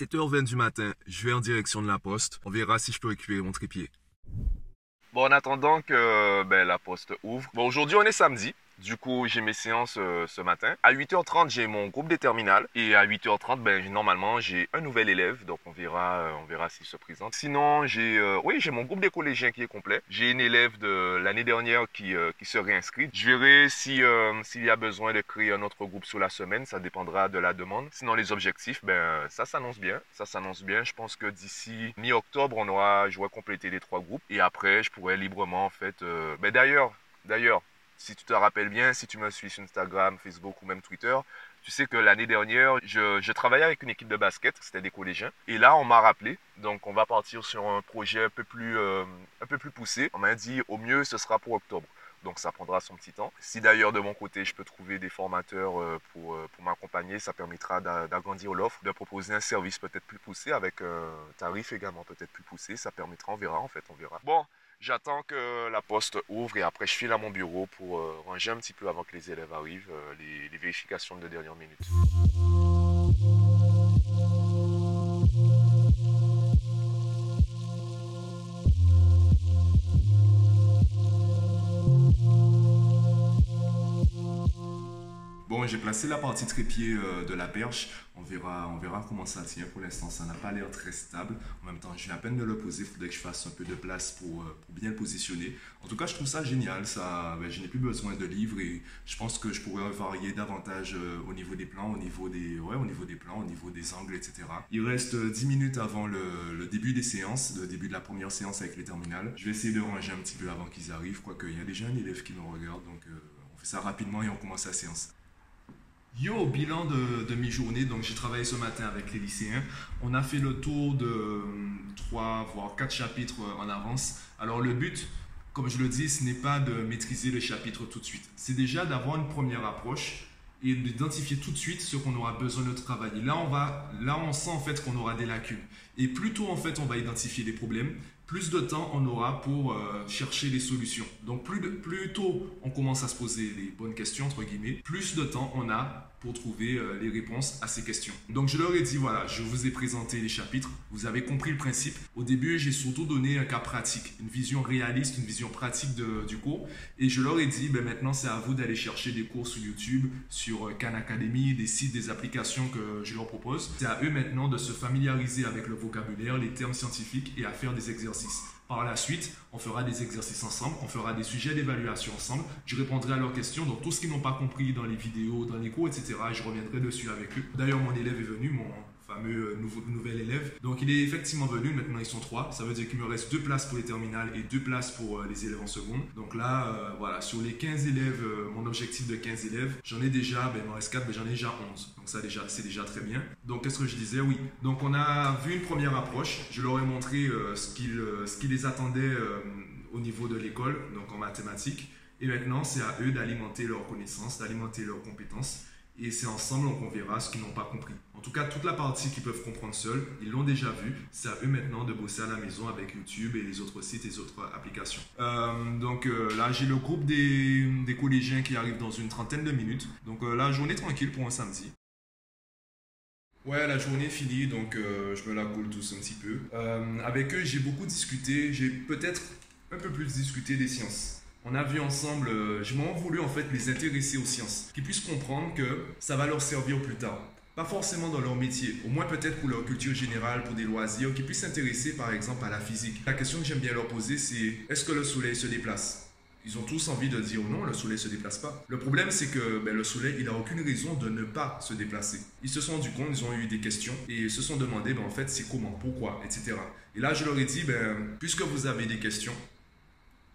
7h20 du matin, je vais en direction de la poste. On verra si je peux récupérer mon trépied. Bon, en attendant que ben, la poste ouvre. Bon, aujourd'hui, on est samedi. Du coup, j'ai mes séances euh, ce matin. À 8h30, j'ai mon groupe des terminales. Et à 8h30, ben, normalement, j'ai un nouvel élève. Donc, on verra, euh, on verra s'il se présente. Sinon, j'ai euh, oui, j'ai mon groupe des collégiens qui est complet. J'ai une élève de l'année dernière qui, qui se réinscrit. Je verrai si, s'il y a besoin de créer un autre groupe sur la semaine. Ça dépendra de la demande. Sinon, les objectifs, ben, ça s'annonce bien. Ça s'annonce bien. Je pense que d'ici mi-octobre, on aura, je vais compléter les trois groupes. Et après, je pourrais librement, en fait... ben, d'ailleurs, d'ailleurs, si tu te rappelles bien, si tu me suis sur Instagram, Facebook ou même Twitter, tu sais que l'année dernière, je, travaillais avec une équipe de basket, c'était des collégiens. Et là, on m'a rappelé, donc on va partir sur un projet un peu plus, euh, un peu plus poussé. On m'a dit, au mieux, ce sera pour octobre. Donc ça prendra son petit temps. Si d'ailleurs de mon côté je peux trouver des formateurs euh, pour, euh, pour m'accompagner, ça permettra d'agrandir l'offre, de proposer un service peut-être plus poussé avec un tarif également peut-être plus poussé. Ça permettra, on verra en fait, on verra. Bon, J'attends que la poste ouvre et après je file à mon bureau pour euh, ranger un petit peu avant que les élèves arrivent, euh, les, les vérifications de dernière minute. Bon, j'ai placé la partie trépied euh, de la perche. On verra, on verra comment ça tient. Pour l'instant, ça n'a pas l'air très stable. En même temps, j'ai à peine de le poser. Il faudrait que je fasse un peu de place pour, euh, pour, bien le positionner. En tout cas, je trouve ça génial. Ça, ben, je n'ai plus besoin de livres et je pense que je pourrais varier davantage euh, au niveau des plans, au niveau des, ouais, au niveau des plans, au niveau des angles, etc. Il reste 10 minutes avant le, le, début des séances, le début de la première séance avec les terminales. Je vais essayer de ranger un petit peu avant qu'ils arrivent, quoique il y a déjà un élève qui me regarde. Donc, on fait ça rapidement et on commence la séance. Yo, bilan de, mi-journée, donc j'ai travaillé ce matin avec les lycéens. On a fait le tour de 3 voire 4 chapitres en avance. Alors le but, comme je le dis, ce n'est pas de maîtriser les chapitres tout de suite. C'est déjà d'avoir une première approche et d'identifier tout de suite ce qu'on aura besoin de travailler. Là, on va, là, on sent en fait qu'on aura des lacunes. Et plus tôt en fait on va identifier les problèmes, plus de temps on aura pour euh, chercher les solutions. Donc plus, plus tôt on commence à se poser les bonnes questions, entre guillemets, plus de temps on a pour trouver euh, les réponses à ces questions. Donc je leur ai dit, voilà, je vous ai présenté les chapitres, vous avez compris le principe. Au début, j'ai surtout donné un cas pratique, une vision réaliste, une vision pratique du cours. Et je leur ai dit, ben maintenant c'est à vous d'aller chercher des cours sur YouTube, sur euh, Khan Academy, des sites, des applications que je leur propose. C'est à eux maintenant de se familiariser avec le vocabulaire, les termes scientifiques et à faire des exercices. Par la suite, on fera des exercices ensemble, on fera des sujets d'évaluation ensemble. Je répondrai à leurs questions, donc tout ce qu'ils n'ont pas compris dans les vidéos, dans les cours, etc. Je reviendrai dessus avec eux. D'ailleurs, mon élève est venu, mon fameux euh, nouveau, nouvel élève. Donc il est effectivement venu, maintenant ils sont trois. Ça veut dire qu'il me reste deux places pour les terminales et deux places pour euh, les élèves en seconde. Donc là, euh, voilà, sur les 15 élèves, mon objectif de 15 élèves, j'en ai déjà, ben, il m'en reste 4, mais j'en ai déjà 11. Donc ça déjà, c'est déjà très bien. Donc qu'est-ce que je disais? Oui, donc on a vu une première approche. Je leur ai montré ce, qui, ce qui les attendait au niveau de l'école, donc en mathématiques. Et maintenant, c'est à eux d'alimenter leurs connaissances, d'alimenter leurs compétences. Et c'est ensemble qu'on verra ce qu'ils n'ont pas compris. En tout cas, toute la partie qu'ils peuvent comprendre seuls, ils l'ont déjà vu. C'est à eux maintenant de bosser à la maison avec YouTube et les autres sites et autres applications. Euh, donc euh, là, j'ai le groupe des, des, collégiens qui arrivent dans une trentaine de minutes. Donc euh, la journée tranquille pour un samedi. Ouais, la journée est finie, donc je me la coule tous un petit peu. avec eux, j'ai beaucoup discuté. J'ai peut-être un peu plus discuté des sciences on a vu ensemble, euh, j'ai vraiment voulu en fait les intéresser aux sciences, qu'ils puissent comprendre que ça va leur servir plus tard. Pas forcément dans leur métier, au moins peut-être pour leur culture générale, pour des loisirs, qu'ils puissent s'intéresser par exemple à la physique. La question que j'aime bien leur poser, c'est est-ce que le soleil se déplace? Ils ont tous envie de dire non, le soleil se déplace pas. Le problème, c'est que ben, le soleil, il n'a aucune raison de ne pas se déplacer. Ils se sont rendus compte, ils ont eu des questions et ils se sont demandé, ben, en fait, c'est comment, pourquoi, etc. Et là, je leur ai dit, ben, puisque vous avez des questions,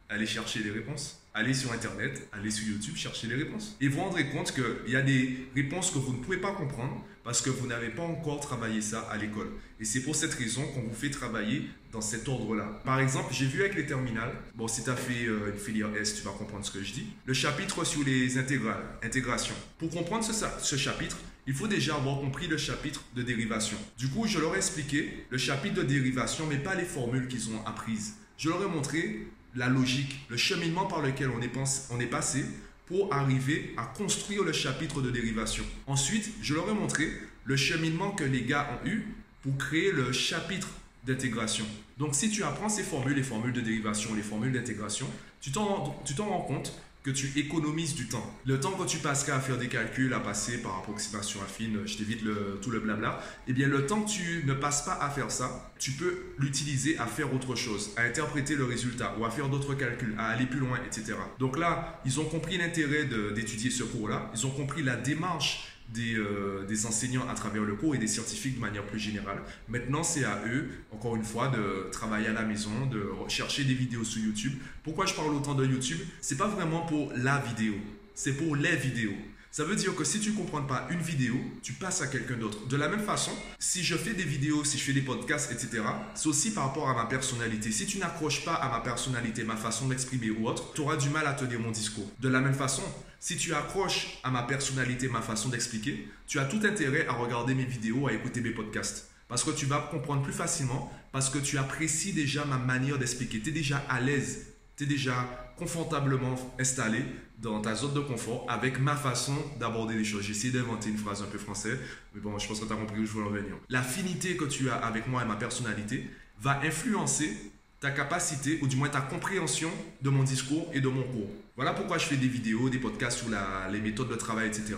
allez chercher les réponses. Allez sur Internet, allez sur YouTube, chercher les réponses. Et vous vous rendrez compte qu'il y a des réponses que vous ne pouvez pas comprendre parce que vous n'avez pas encore travaillé ça à l'école. Et c'est pour cette raison qu'on vous fait travailler dans cet ordre-là. Par exemple, j'ai vu avec les terminales, bon, si tu as fait euh, une filière S, tu vas comprendre ce que je dis, le chapitre sur les intégrales, intégration. Pour comprendre ce, ce chapitre, il faut déjà avoir compris le chapitre de dérivation. Du coup, je leur ai expliqué le chapitre de dérivation, mais pas les formules qu'ils ont apprises. Je leur ai montré la logique, le cheminement par lequel on est, passé pour arriver à construire le chapitre de dérivation. Ensuite, je leur ai montré le cheminement que les gars ont eu pour créer le chapitre d'intégration. Donc si tu apprends ces formules, les formules de dérivation, les formules d'intégration, tu t'en rends compte que tu économises du temps. Le temps que tu passerais à faire des calculs, à passer par approximation affine, je t'évite le, tout le blabla, eh bien le temps que tu ne passes pas à faire ça, tu peux l'utiliser à faire autre chose, à interpréter le résultat ou à faire d'autres calculs, à aller plus loin, etc. Donc là, ils ont compris l'intérêt d'étudier ce cours-là, ils ont compris la démarche euh, des, enseignants à travers le cours et des scientifiques de manière plus générale. Maintenant, c'est à eux, encore une fois, de travailler à la maison, de chercher des vidéos sur YouTube. Pourquoi je parle autant de YouTube? C'est pas vraiment pour la vidéo, c'est pour les vidéos. Ça veut dire que si tu ne comprends pas une vidéo, tu passes à quelqu'un d'autre. De la même façon, si je fais des vidéos, si je fais des podcasts, etc., c'est aussi par rapport à ma personnalité. Si tu n'accroches pas à ma personnalité, ma façon d'exprimer ou autre, tu auras du mal à tenir mon discours. De la même façon, si tu accroches à ma personnalité, ma façon d'expliquer, tu as tout intérêt à regarder mes vidéos, à écouter mes podcasts. Parce que tu vas comprendre plus facilement, parce que tu apprécies déjà ma manière d'expliquer. Tu es déjà à l'aise, tu es déjà confortablement installé dans ta zone de confort avec ma façon d'aborder les choses. J'ai essayé d'inventer une phrase un peu française, mais bon, je pense que tu as compris où je veux en venir. L'affinité que tu as avec moi et ma personnalité va influencer ta capacité, ou du moins ta compréhension de mon discours et de mon cours. Voilà pourquoi je fais des vidéos, des podcasts sur les méthodes de travail, etc.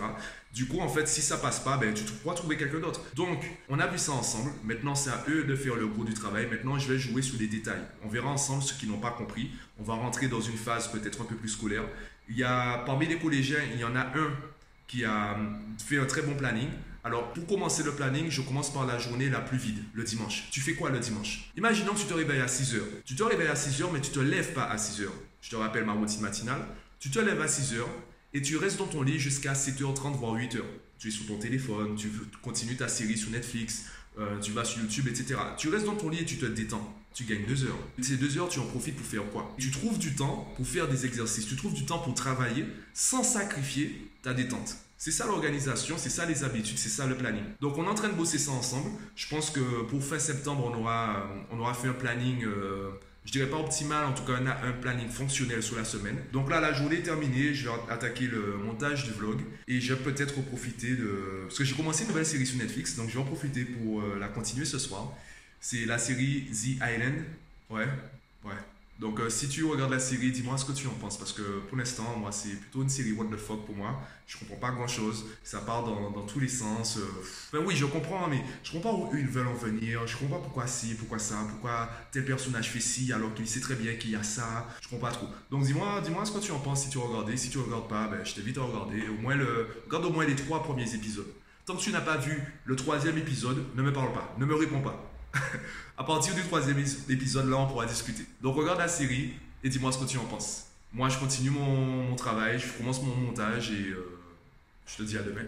Du coup, en fait, si ça passe pas, ben, tu pourras trouver quelqu'un d'autre. Donc, on a vu ça ensemble. Maintenant, c'est à eux de faire le gros du travail. Maintenant, je vais jouer sur les détails. On verra ensemble ceux qui n'ont pas compris. On va rentrer dans une phase peut-être un peu plus scolaire. Il y a, parmi les collégiens, il y en a un qui a fait un très bon planning. Alors, pour commencer le planning, je commence par la journée la plus vide, le dimanche. Tu fais quoi le dimanche? Imaginons que tu te réveilles à 6 heures. Tu te réveilles à 6 heures, mais tu te lèves pas à 6 heures. Je te rappelle ma routine matinale. Tu te lèves à 6 heures et tu restes dans ton lit jusqu'à 7h30, voire 8h. Tu es sur ton téléphone, tu continues ta série sur Netflix, euh, tu vas sur YouTube, etc. Tu restes dans ton lit et tu te détends. Tu gagnes 2 heures. Ces 2 heures, tu en profites pour faire quoi? Tu trouves du temps pour faire des exercices, tu trouves du temps pour travailler sans sacrifier ta détente. C'est ça l'organisation, c'est ça les habitudes, c'est ça le planning. Donc on est en train de bosser ça ensemble. Je pense que pour fin septembre, on aura, on aura fait un planning, euh, je dirais pas optimal, en tout cas on a un planning fonctionnel sur la semaine. Donc là, la journée est terminée, je vais attaquer le montage du vlog et je vais peut-être profiter de... Parce que j'ai commencé une nouvelle série sur Netflix, donc je vais en profiter pour euh, la continuer ce soir. C'est la série The Island. Ouais, ouais. Donc, euh, si tu regardes la série, dis-moi ce que tu en penses. Parce que pour l'instant, moi, c'est plutôt une série what the fuck pour moi. Je comprends pas grand chose. Ça part dans, tous les sens. Euh, enfin, oui, je comprends, mais je comprends pas où ils veulent en venir. Je comprends pas pourquoi ci, pourquoi ça, pourquoi tel personnage fait ci alors qu'il sait très bien qu'il y a ça. Je comprends pas trop. Donc, dis-moi dis ce que tu en penses si tu regardes. Si tu regardes pas, ben, je t'invite à regarder. Au moins le, regarde au moins les trois premiers épisodes. Tant que tu n'as pas vu le troisième épisode, ne me parle pas. Ne me réponds pas. à partir du troisième épisode, là, on pourra discuter. Donc, regarde la série et dis-moi ce que tu en penses. Moi, je continue mon, travail, je commence mon montage et euh, je te dis à demain.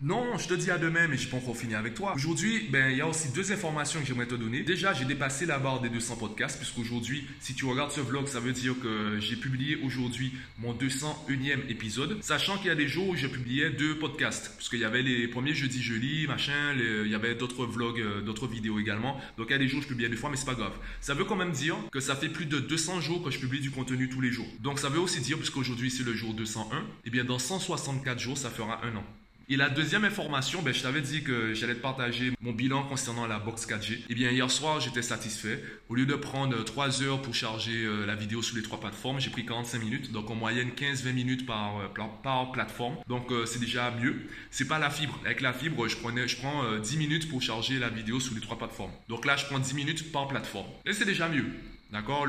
Non, je te dis à demain, mais je pas encore fini avec toi. Aujourd'hui, ben, il y a aussi deux informations que j'aimerais te donner. Déjà, j'ai dépassé la barre des 200 podcasts, puisqu'aujourd'hui, si tu regardes ce vlog, ça veut dire que j'ai publié aujourd'hui mon 201e épisode, sachant qu'il y a des jours où je publiais deux podcasts, puisqu'il y avait les premiers jeudi jeudi, machin, il y avait d'autres vlogs, euh, d'autres vidéos également. Donc il y a des jours où je publiais deux fois, mais c'est pas grave. Ça veut quand même dire que ça fait plus de 200 jours que je publie du contenu tous les jours. Donc ça veut aussi dire, puisqu'aujourd'hui c'est le jour 201, et eh bien dans 164 jours, ça fera un an. Et la deuxième information, ben, je t'avais dit que j'allais te partager mon bilan concernant la box 4G. Eh bien, hier soir, j'étais satisfait. Au lieu de prendre 3 heures pour charger euh, la vidéo sur les trois plateformes, j'ai pris 45 minutes. Donc, en moyenne, 15-20 minutes par, euh, par plateforme. Donc, euh, c'est déjà mieux. C'est pas la fibre. Avec la fibre, je, prenais, je prends 10 minutes pour charger la vidéo sur les trois plateformes. Donc là, je prends 10 minutes par plateforme. Et c'est déjà mieux. D'accord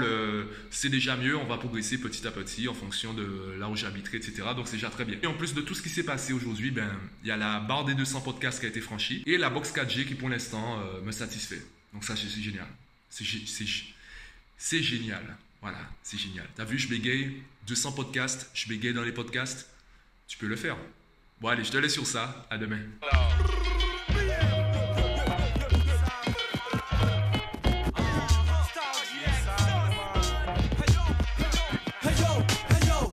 C'est déjà mieux, on va progresser petit à petit en fonction de là où j'habiterai, etc. Donc c'est déjà très bien. Et en plus de tout ce qui s'est passé aujourd'hui, ben, il y a la barre des 200 podcasts qui a été franchie et la box 4G qui pour l'instant euh, me satisfait. Donc ça c'est génial. C'est génial. Voilà, c'est génial. T'as vu, je bégaye 200 podcasts, je bégaye dans les podcasts. Tu peux le faire. Bon allez, je te laisse sur ça. À demain.